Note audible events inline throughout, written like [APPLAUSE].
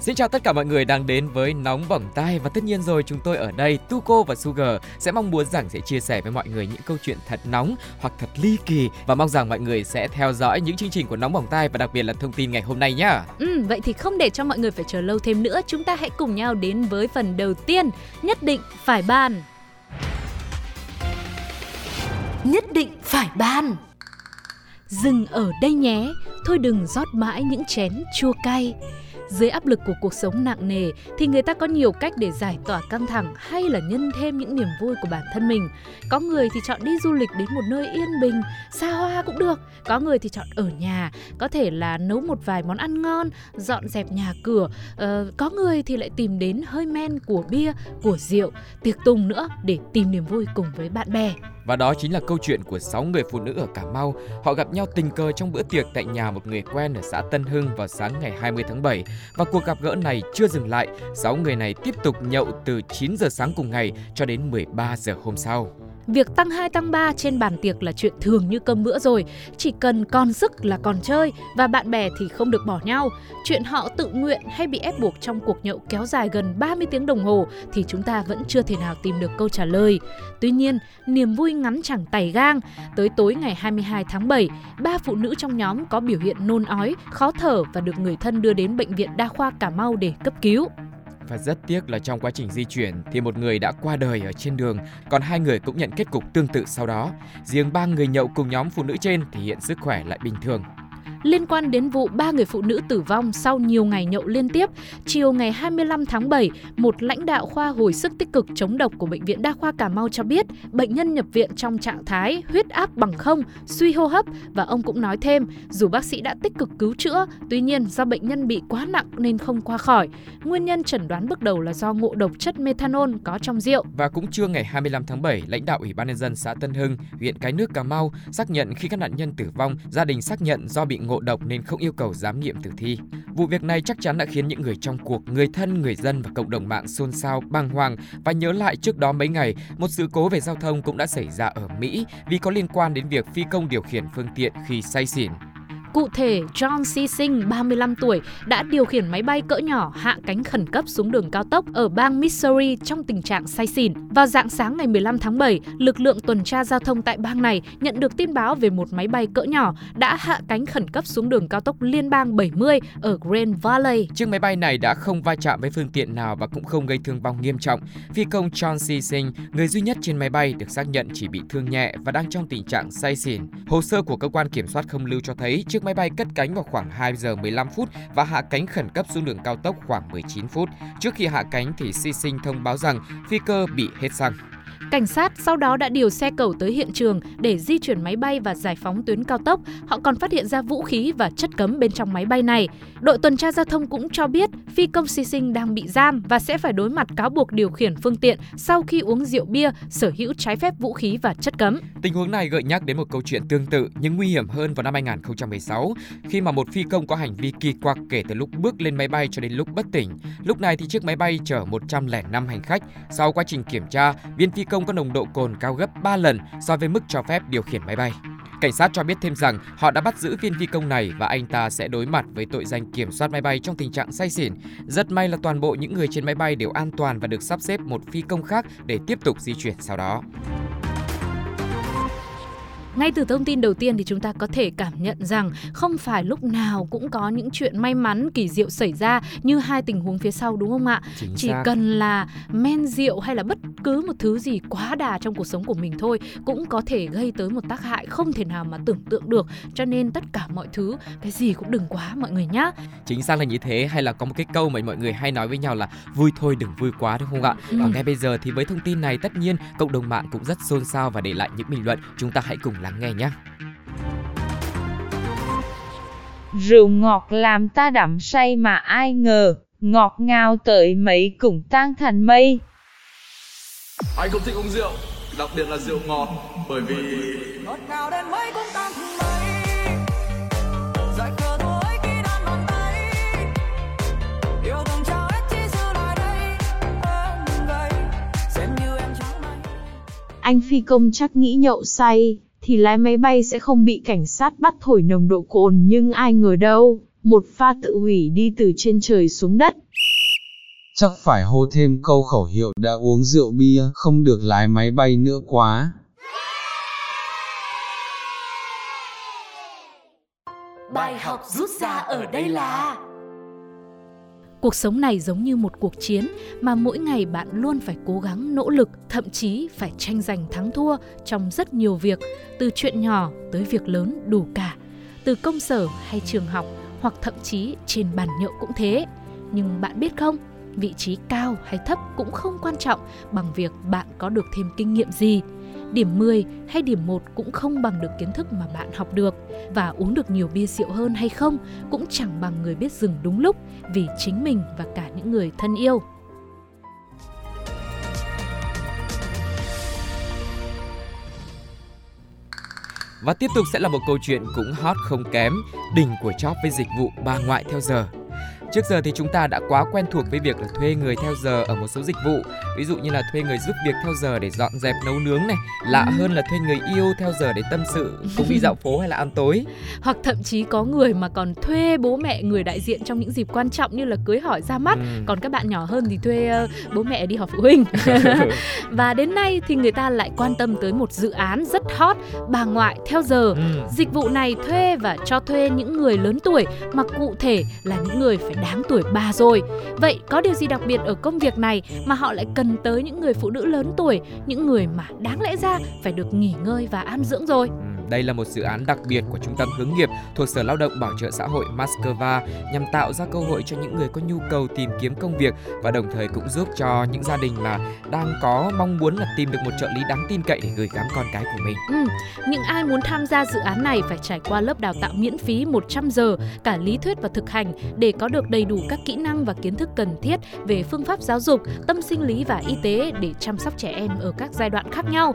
Xin chào tất cả mọi người đang đến với Nóng Bỏng Tai và tất nhiên rồi chúng tôi ở đây Tuko và Sugar sẽ mong muốn rằng sẽ chia sẻ với mọi người những câu chuyện thật nóng hoặc thật ly kỳ và mong rằng mọi người sẽ theo dõi những chương trình của Nóng Bỏng Tai và đặc biệt là thông tin ngày hôm nay nhá. Ừ, vậy thì không để cho mọi người phải chờ lâu thêm nữa Chúng ta hãy cùng nhau đến với phần đầu tiên Nhất định phải bàn Nhất định phải bàn Dừng ở đây nhé Thôi đừng rót mãi những chén chua cay dưới áp lực của cuộc sống nặng nề thì người ta có nhiều cách để giải tỏa căng thẳng hay là nhân thêm những niềm vui của bản thân mình. Có người thì chọn đi du lịch đến một nơi yên bình, xa hoa cũng được. Có người thì chọn ở nhà, có thể là nấu một vài món ăn ngon, dọn dẹp nhà cửa. Ờ, có người thì lại tìm đến hơi men của bia, của rượu, tiệc tùng nữa để tìm niềm vui cùng với bạn bè. Và đó chính là câu chuyện của 6 người phụ nữ ở Cà Mau. Họ gặp nhau tình cờ trong bữa tiệc tại nhà một người quen ở xã Tân Hưng vào sáng ngày 20 tháng 7. Và cuộc gặp gỡ này chưa dừng lại, 6 người này tiếp tục nhậu từ 9 giờ sáng cùng ngày cho đến 13 giờ hôm sau. Việc tăng 2 tăng 3 trên bàn tiệc là chuyện thường như cơm bữa rồi, chỉ cần còn sức là còn chơi và bạn bè thì không được bỏ nhau. Chuyện họ tự nguyện hay bị ép buộc trong cuộc nhậu kéo dài gần 30 tiếng đồng hồ thì chúng ta vẫn chưa thể nào tìm được câu trả lời. Tuy nhiên, niềm vui ngắn chẳng tày gang. Tới tối ngày 22 tháng 7, ba phụ nữ trong nhóm có biểu hiện nôn ói, khó thở và được người thân đưa đến bệnh viện đa khoa Cà Mau để cấp cứu. Và rất tiếc là trong quá trình di chuyển thì một người đã qua đời ở trên đường, còn hai người cũng nhận kết cục tương tự sau đó. Riêng ba người nhậu cùng nhóm phụ nữ trên thì hiện sức khỏe lại bình thường. Liên quan đến vụ ba người phụ nữ tử vong sau nhiều ngày nhậu liên tiếp, chiều ngày 25 tháng 7, một lãnh đạo khoa hồi sức tích cực chống độc của Bệnh viện Đa khoa Cà Mau cho biết bệnh nhân nhập viện trong trạng thái huyết áp bằng không, suy hô hấp và ông cũng nói thêm dù bác sĩ đã tích cực cứu chữa, tuy nhiên do bệnh nhân bị quá nặng nên không qua khỏi. Nguyên nhân chẩn đoán bước đầu là do ngộ độc chất methanol có trong rượu. Và cũng trưa ngày 25 tháng 7, lãnh đạo Ủy ban nhân dân xã Tân Hưng, huyện Cái Nước Cà Mau xác nhận khi các nạn nhân tử vong, gia đình xác nhận do bị ngộ độc nên không yêu cầu giám nghiệm tử thi. Vụ việc này chắc chắn đã khiến những người trong cuộc, người thân, người dân và cộng đồng mạng xôn xao, bàng hoàng và nhớ lại trước đó mấy ngày, một sự cố về giao thông cũng đã xảy ra ở Mỹ vì có liên quan đến việc phi công điều khiển phương tiện khi say xỉn. Cụ thể, John C. Singh, 35 tuổi, đã điều khiển máy bay cỡ nhỏ hạ cánh khẩn cấp xuống đường cao tốc ở bang Missouri trong tình trạng say xỉn. Vào dạng sáng ngày 15 tháng 7, lực lượng tuần tra giao thông tại bang này nhận được tin báo về một máy bay cỡ nhỏ đã hạ cánh khẩn cấp xuống đường cao tốc liên bang 70 ở Grand Valley. Chiếc máy bay này đã không va chạm với phương tiện nào và cũng không gây thương vong nghiêm trọng. Phi công John C. Singh, người duy nhất trên máy bay được xác nhận chỉ bị thương nhẹ và đang trong tình trạng say xỉn. Hồ sơ của cơ quan kiểm soát không lưu cho thấy chiếc máy bay cất cánh vào khoảng 2 giờ 15 phút và hạ cánh khẩn cấp xuống đường cao tốc khoảng 19 phút. Trước khi hạ cánh thì Si Sinh thông báo rằng phi cơ bị hết xăng. Cảnh sát sau đó đã điều xe cầu tới hiện trường để di chuyển máy bay và giải phóng tuyến cao tốc. Họ còn phát hiện ra vũ khí và chất cấm bên trong máy bay này. Đội tuần tra giao thông cũng cho biết phi công Si Sinh đang bị giam và sẽ phải đối mặt cáo buộc điều khiển phương tiện sau khi uống rượu bia, sở hữu trái phép vũ khí và chất cấm. Tình huống này gợi nhắc đến một câu chuyện tương tự nhưng nguy hiểm hơn vào năm 2016 khi mà một phi công có hành vi kỳ quặc kể từ lúc bước lên máy bay cho đến lúc bất tỉnh. Lúc này thì chiếc máy bay chở 105 hành khách. Sau quá trình kiểm tra, viên phi công có nồng độ cồn cao gấp 3 lần so với mức cho phép điều khiển máy bay. Cảnh sát cho biết thêm rằng họ đã bắt giữ viên phi công này và anh ta sẽ đối mặt với tội danh kiểm soát máy bay trong tình trạng say xỉn. Rất may là toàn bộ những người trên máy bay đều an toàn và được sắp xếp một phi công khác để tiếp tục di chuyển sau đó. Ngay từ thông tin đầu tiên thì chúng ta có thể cảm nhận rằng không phải lúc nào cũng có những chuyện may mắn kỳ diệu xảy ra như hai tình huống phía sau đúng không ạ? Chính Chỉ xác. cần là men rượu hay là bất cứ một thứ gì quá đà trong cuộc sống của mình thôi cũng có thể gây tới một tác hại không thể nào mà tưởng tượng được. Cho nên tất cả mọi thứ cái gì cũng đừng quá mọi người nhá. Chính xác là như thế hay là có một cái câu mà mọi người hay nói với nhau là vui thôi đừng vui quá đúng không ạ? Ừ. Và ngay bây giờ thì với thông tin này tất nhiên cộng đồng mạng cũng rất xôn xao và để lại những bình luận. Chúng ta hãy cùng lắng nghe nhé. Rượu ngọt làm ta đậm say mà ai ngờ, ngọt ngào tới mấy cũng tan thành mây. Anh không thích uống rượu, đặc biệt là rượu ngọt, bởi vì... Ngọt ngào đến mấy cũng tan thành mây. Anh phi công chắc nghĩ nhậu say, thì lái máy bay sẽ không bị cảnh sát bắt thổi nồng độ cồn nhưng ai ngờ đâu, một pha tự hủy đi từ trên trời xuống đất. Chắc phải hô thêm câu khẩu hiệu đã uống rượu bia, không được lái máy bay nữa quá. Bài học rút ra ở đây là Cuộc sống này giống như một cuộc chiến mà mỗi ngày bạn luôn phải cố gắng nỗ lực, thậm chí phải tranh giành thắng thua trong rất nhiều việc, từ chuyện nhỏ tới việc lớn đủ cả, từ công sở hay trường học hoặc thậm chí trên bàn nhậu cũng thế. Nhưng bạn biết không, vị trí cao hay thấp cũng không quan trọng bằng việc bạn có được thêm kinh nghiệm gì. Điểm 10 hay điểm 1 cũng không bằng được kiến thức mà bạn học được và uống được nhiều bia rượu hơn hay không cũng chẳng bằng người biết dừng đúng lúc vì chính mình và cả những người thân yêu. Và tiếp tục sẽ là một câu chuyện cũng hot không kém, đỉnh của chóp với dịch vụ bà ngoại theo giờ. Trước giờ thì chúng ta đã quá quen thuộc với việc là thuê người theo giờ ở một số dịch vụ, ví dụ như là thuê người giúp việc theo giờ để dọn dẹp nấu nướng này, lạ ừ. hơn là thuê người yêu theo giờ để tâm sự, cùng đi dạo phố hay là ăn tối. [LAUGHS] Hoặc thậm chí có người mà còn thuê bố mẹ người đại diện trong những dịp quan trọng như là cưới hỏi ra mắt, ừ. còn các bạn nhỏ hơn thì thuê uh, bố mẹ đi họp phụ huynh. [LAUGHS] [LAUGHS] Và đến nay thì người ta lại quan tâm tới một dự án rất hot, bà ngoại theo giờ. Ừ. Dịch vụ này thuê và cho thuê những người lớn tuổi mà cụ thể là những người phải đáng tuổi bà rồi. Vậy có điều gì đặc biệt ở công việc này mà họ lại cần tới những người phụ nữ lớn tuổi, những người mà đáng lẽ ra phải được nghỉ ngơi và an dưỡng rồi? Đây là một dự án đặc biệt của Trung tâm Hướng nghiệp thuộc Sở Lao động Bảo trợ xã hội Moscow nhằm tạo ra cơ hội cho những người có nhu cầu tìm kiếm công việc và đồng thời cũng giúp cho những gia đình mà đang có mong muốn là tìm được một trợ lý đáng tin cậy để gửi gắm con cái của mình. Ừ, những ai muốn tham gia dự án này phải trải qua lớp đào tạo miễn phí 100 giờ cả lý thuyết và thực hành để có được đầy đủ các kỹ năng và kiến thức cần thiết về phương pháp giáo dục, tâm sinh lý và y tế để chăm sóc trẻ em ở các giai đoạn khác nhau.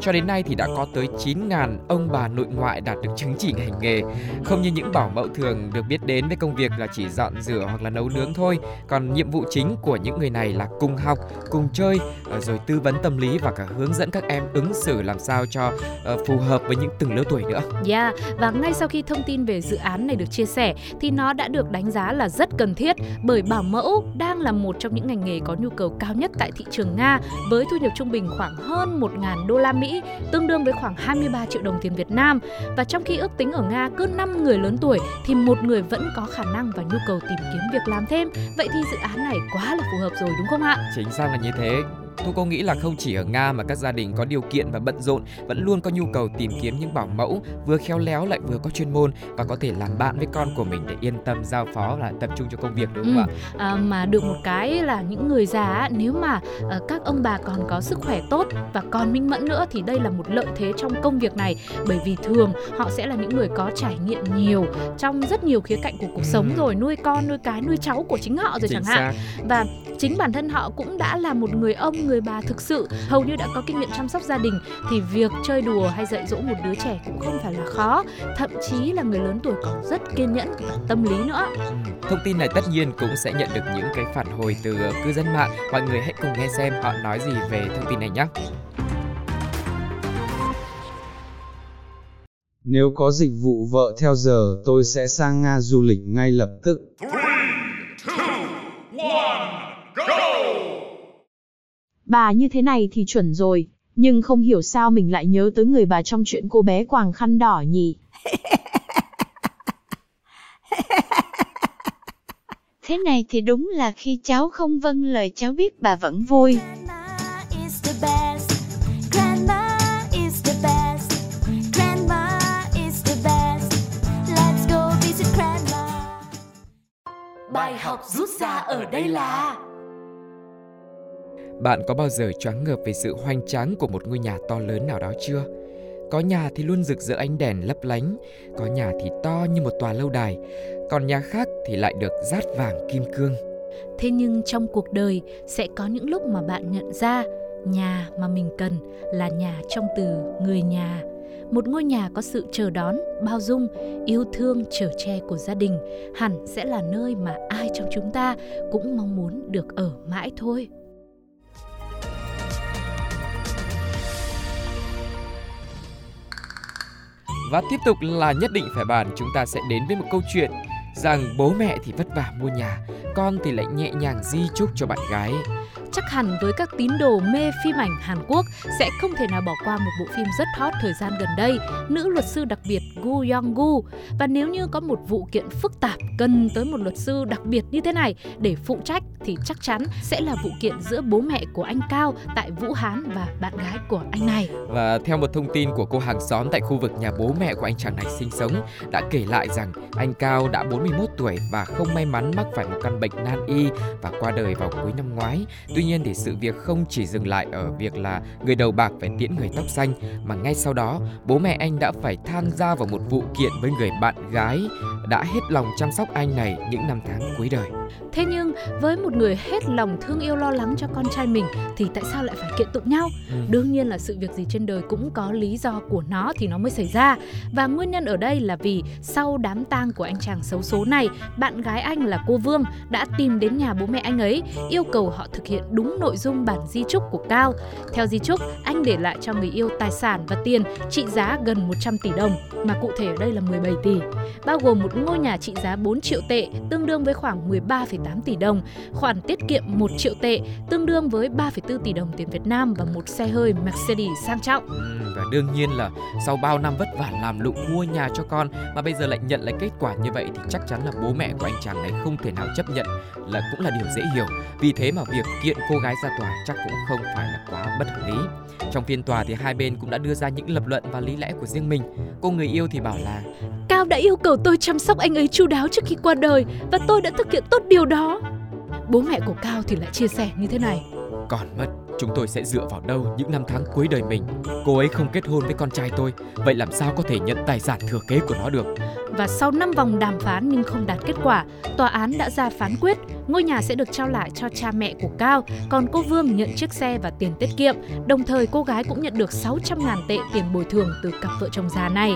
Cho đến nay thì đã có tới 9.000 ông bà nội ngoại đạt được chứng chỉ hành nghề. Không như những bảo mẫu thường được biết đến với công việc là chỉ dọn rửa hoặc là nấu nướng thôi, còn nhiệm vụ chính của những người này là cùng học, cùng chơi, ờ, rồi tư vấn tâm lý và cả hướng dẫn các em ứng xử làm sao cho ờ, phù hợp với những từng lứa tuổi nữa. Yeah, và ngay sau khi thông tin về dự án này được chia sẻ thì nó đã được đánh giá là rất cần thiết bởi bảo mẫu đang là một trong những ngành nghề có nhu cầu cao nhất tại thị trường Nga với thu nhập trung bình khoảng hơn 1.000 đô la Mỹ, tương đương với khoảng 23 triệu đồng tiền Việt Nam. Và trong khi ước tính ở Nga cứ 5 người lớn tuổi thì một người vẫn có khả năng và nhu cầu tìm kiếm việc làm thêm. Vậy thì dự án này quá là phù hợp rồi, đúng không ạ? Chính xác là như thế. Thu cô nghĩ là không chỉ ở Nga mà các gia đình có điều kiện và bận rộn vẫn luôn có nhu cầu tìm kiếm những bảo mẫu vừa khéo léo lại vừa có chuyên môn và có thể làm bạn với con của mình để yên tâm giao phó là tập trung cho công việc đúng không ừ. ạ? À, mà được một cái là những người già nếu mà uh, các ông bà còn có sức khỏe tốt và còn minh mẫn nữa thì đây là một lợi thế trong công việc này bởi vì thường họ sẽ là những người có trải nghiệm nhiều trong rất nhiều khía cạnh của cuộc ừ. sống rồi nuôi con nuôi cái nuôi cháu của chính họ rồi Chính chẳng hạn và chính bản thân họ cũng đã là một người ông người bà thực sự. Hầu như đã có kinh nghiệm chăm sóc gia đình thì việc chơi đùa hay dạy dỗ một đứa trẻ cũng không phải là khó. Thậm chí là người lớn tuổi còn rất kiên nhẫn và tâm lý nữa. Thông tin này tất nhiên cũng sẽ nhận được những cái phản hồi từ cư dân mạng. Mọi người hãy cùng nghe xem họ nói gì về thông tin này nhé. Nếu có dịch vụ vợ theo giờ tôi sẽ sang Nga du lịch ngay lập tức. Bà như thế này thì chuẩn rồi, nhưng không hiểu sao mình lại nhớ tới người bà trong chuyện cô bé quàng khăn đỏ nhỉ. [LAUGHS] Thế này thì đúng là khi cháu không vâng lời cháu biết bà vẫn vui. Bài học rút ra ở đây là bạn có bao giờ choáng ngợp về sự hoành tráng của một ngôi nhà to lớn nào đó chưa? Có nhà thì luôn rực rỡ ánh đèn lấp lánh, có nhà thì to như một tòa lâu đài, còn nhà khác thì lại được rát vàng kim cương. Thế nhưng trong cuộc đời sẽ có những lúc mà bạn nhận ra nhà mà mình cần là nhà trong từ người nhà một ngôi nhà có sự chờ đón bao dung yêu thương chở che của gia đình hẳn sẽ là nơi mà ai trong chúng ta cũng mong muốn được ở mãi thôi Và tiếp tục là nhất định phải bàn chúng ta sẽ đến với một câu chuyện rằng bố mẹ thì vất vả mua nhà, con thì lại nhẹ nhàng di chúc cho bạn gái chắc hẳn với các tín đồ mê phim ảnh Hàn Quốc sẽ không thể nào bỏ qua một bộ phim rất hot thời gian gần đây, nữ luật sư đặc biệt Gu Yong Gu. Và nếu như có một vụ kiện phức tạp cần tới một luật sư đặc biệt như thế này để phụ trách thì chắc chắn sẽ là vụ kiện giữa bố mẹ của anh Cao tại Vũ Hán và bạn gái của anh này. Và theo một thông tin của cô hàng xóm tại khu vực nhà bố mẹ của anh chàng này sinh sống, đã kể lại rằng anh Cao đã 41 tuổi và không may mắn mắc phải một căn bệnh nan y và qua đời vào cuối năm ngoái. Tuy nhiên thì sự việc không chỉ dừng lại ở việc là người đầu bạc phải tiễn người tóc xanh, mà ngay sau đó, bố mẹ anh đã phải tham gia vào một vụ kiện với người bạn gái đã hết lòng chăm sóc anh này những năm tháng cuối đời. Thế nhưng với một người hết lòng thương yêu lo lắng cho con trai mình thì tại sao lại phải kiện tụng nhau? Ừ. Đương nhiên là sự việc gì trên đời cũng có lý do của nó thì nó mới xảy ra. Và nguyên nhân ở đây là vì sau đám tang của anh chàng xấu số này, bạn gái anh là cô Vương đã tìm đến nhà bố mẹ anh ấy, yêu cầu họ thực hiện đúng nội dung bản di chúc của Cao. Theo di chúc, anh để lại cho người yêu tài sản và tiền trị giá gần 100 tỷ đồng, mà cụ thể ở đây là 17 tỷ, bao gồm một ngôi nhà trị giá 4 triệu tệ, tương đương với khoảng 13,8 tỷ đồng, khoản tiết kiệm 1 triệu tệ, tương đương với 3,4 tỷ đồng tiền Việt Nam và một xe hơi Mercedes sang trọng. Ừ, và đương nhiên là sau bao năm vất vả làm lụng mua nhà cho con mà bây giờ lại nhận lại kết quả như vậy thì chắc chắn là bố mẹ của anh chàng này không thể nào chấp nhận là cũng là điều dễ hiểu. Vì thế mà việc kiện cô gái ra tòa chắc cũng không phải là quá bất hợp lý. Trong phiên tòa thì hai bên cũng đã đưa ra những lập luận và lý lẽ của riêng mình. Cô người yêu thì bảo là Cao đã yêu cầu tôi chăm sóc anh ấy chu đáo trước khi qua đời và tôi đã thực hiện tốt điều đó. Bố mẹ của Cao thì lại chia sẻ như thế này. Còn mất Chúng tôi sẽ dựa vào đâu những năm tháng cuối đời mình? Cô ấy không kết hôn với con trai tôi Vậy làm sao có thể nhận tài sản thừa kế của nó được? Và sau 5 vòng đàm phán nhưng không đạt kết quả Tòa án đã ra phán quyết Ngôi nhà sẽ được trao lại cho cha mẹ của Cao Còn cô Vương nhận chiếc xe và tiền tiết kiệm Đồng thời cô gái cũng nhận được 600.000 tệ tiền bồi thường từ cặp vợ chồng già này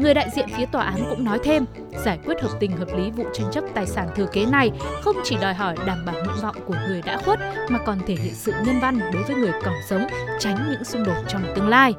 Người đại diện phía tòa án cũng nói thêm Giải quyết hợp tình hợp lý vụ tranh chấp tài sản thừa kế này Không chỉ đòi hỏi đảm bảo nguyện vọng của người đã khuất Mà còn thể hiện sự nhân văn đối với người còn sống, tránh những xung đột trong tương lai.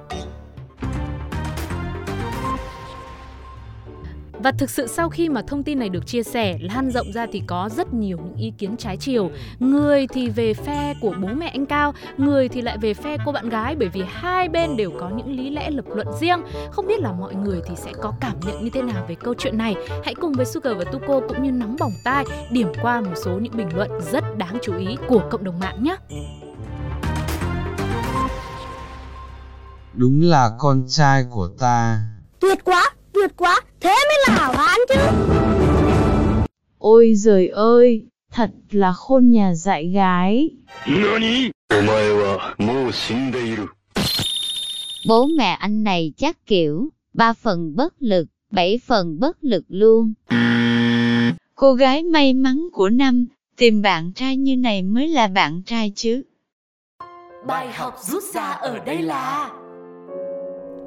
Và thực sự sau khi mà thông tin này được chia sẻ, lan rộng ra thì có rất nhiều những ý kiến trái chiều. Người thì về phe của bố mẹ anh Cao, người thì lại về phe cô bạn gái bởi vì hai bên đều có những lý lẽ lập luận riêng. Không biết là mọi người thì sẽ có cảm nhận như thế nào về câu chuyện này. Hãy cùng với Sugar và Tuko cũng như nóng bỏng tai điểm qua một số những bình luận rất đáng chú ý của cộng đồng mạng nhé. Đúng là con trai của ta. Tuyệt quá, tuyệt quá, thế mới là hảo hán chứ. Ôi giời ơi, thật là khôn nhà dạy gái. Bố mẹ anh này chắc kiểu ba phần bất lực, bảy phần bất lực luôn. Cô gái may mắn của năm, tìm bạn trai như này mới là bạn trai chứ. Bài học rút ra ở đây là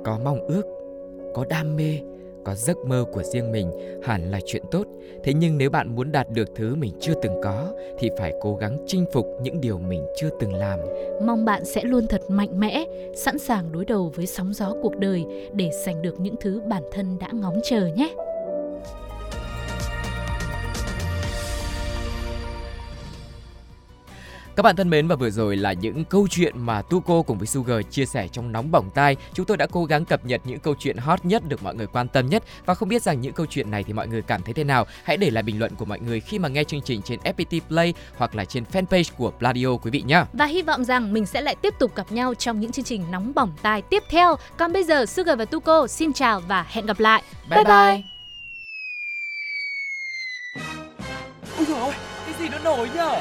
có mong ước có đam mê có giấc mơ của riêng mình hẳn là chuyện tốt. Thế nhưng nếu bạn muốn đạt được thứ mình chưa từng có, thì phải cố gắng chinh phục những điều mình chưa từng làm. Mong bạn sẽ luôn thật mạnh mẽ, sẵn sàng đối đầu với sóng gió cuộc đời để giành được những thứ bản thân đã ngóng chờ nhé. Các bạn thân mến và vừa rồi là những câu chuyện mà Tuko cùng với Sugar chia sẻ trong nóng bỏng tai. Chúng tôi đã cố gắng cập nhật những câu chuyện hot nhất được mọi người quan tâm nhất và không biết rằng những câu chuyện này thì mọi người cảm thấy thế nào. Hãy để lại bình luận của mọi người khi mà nghe chương trình trên FPT Play hoặc là trên fanpage của Pladio quý vị nhé. Và hy vọng rằng mình sẽ lại tiếp tục gặp nhau trong những chương trình nóng bỏng tai tiếp theo. Còn bây giờ Sugar và Tuko xin chào và hẹn gặp lại. Bye bye. bye. Ôi trời cái gì nó nổi nhở?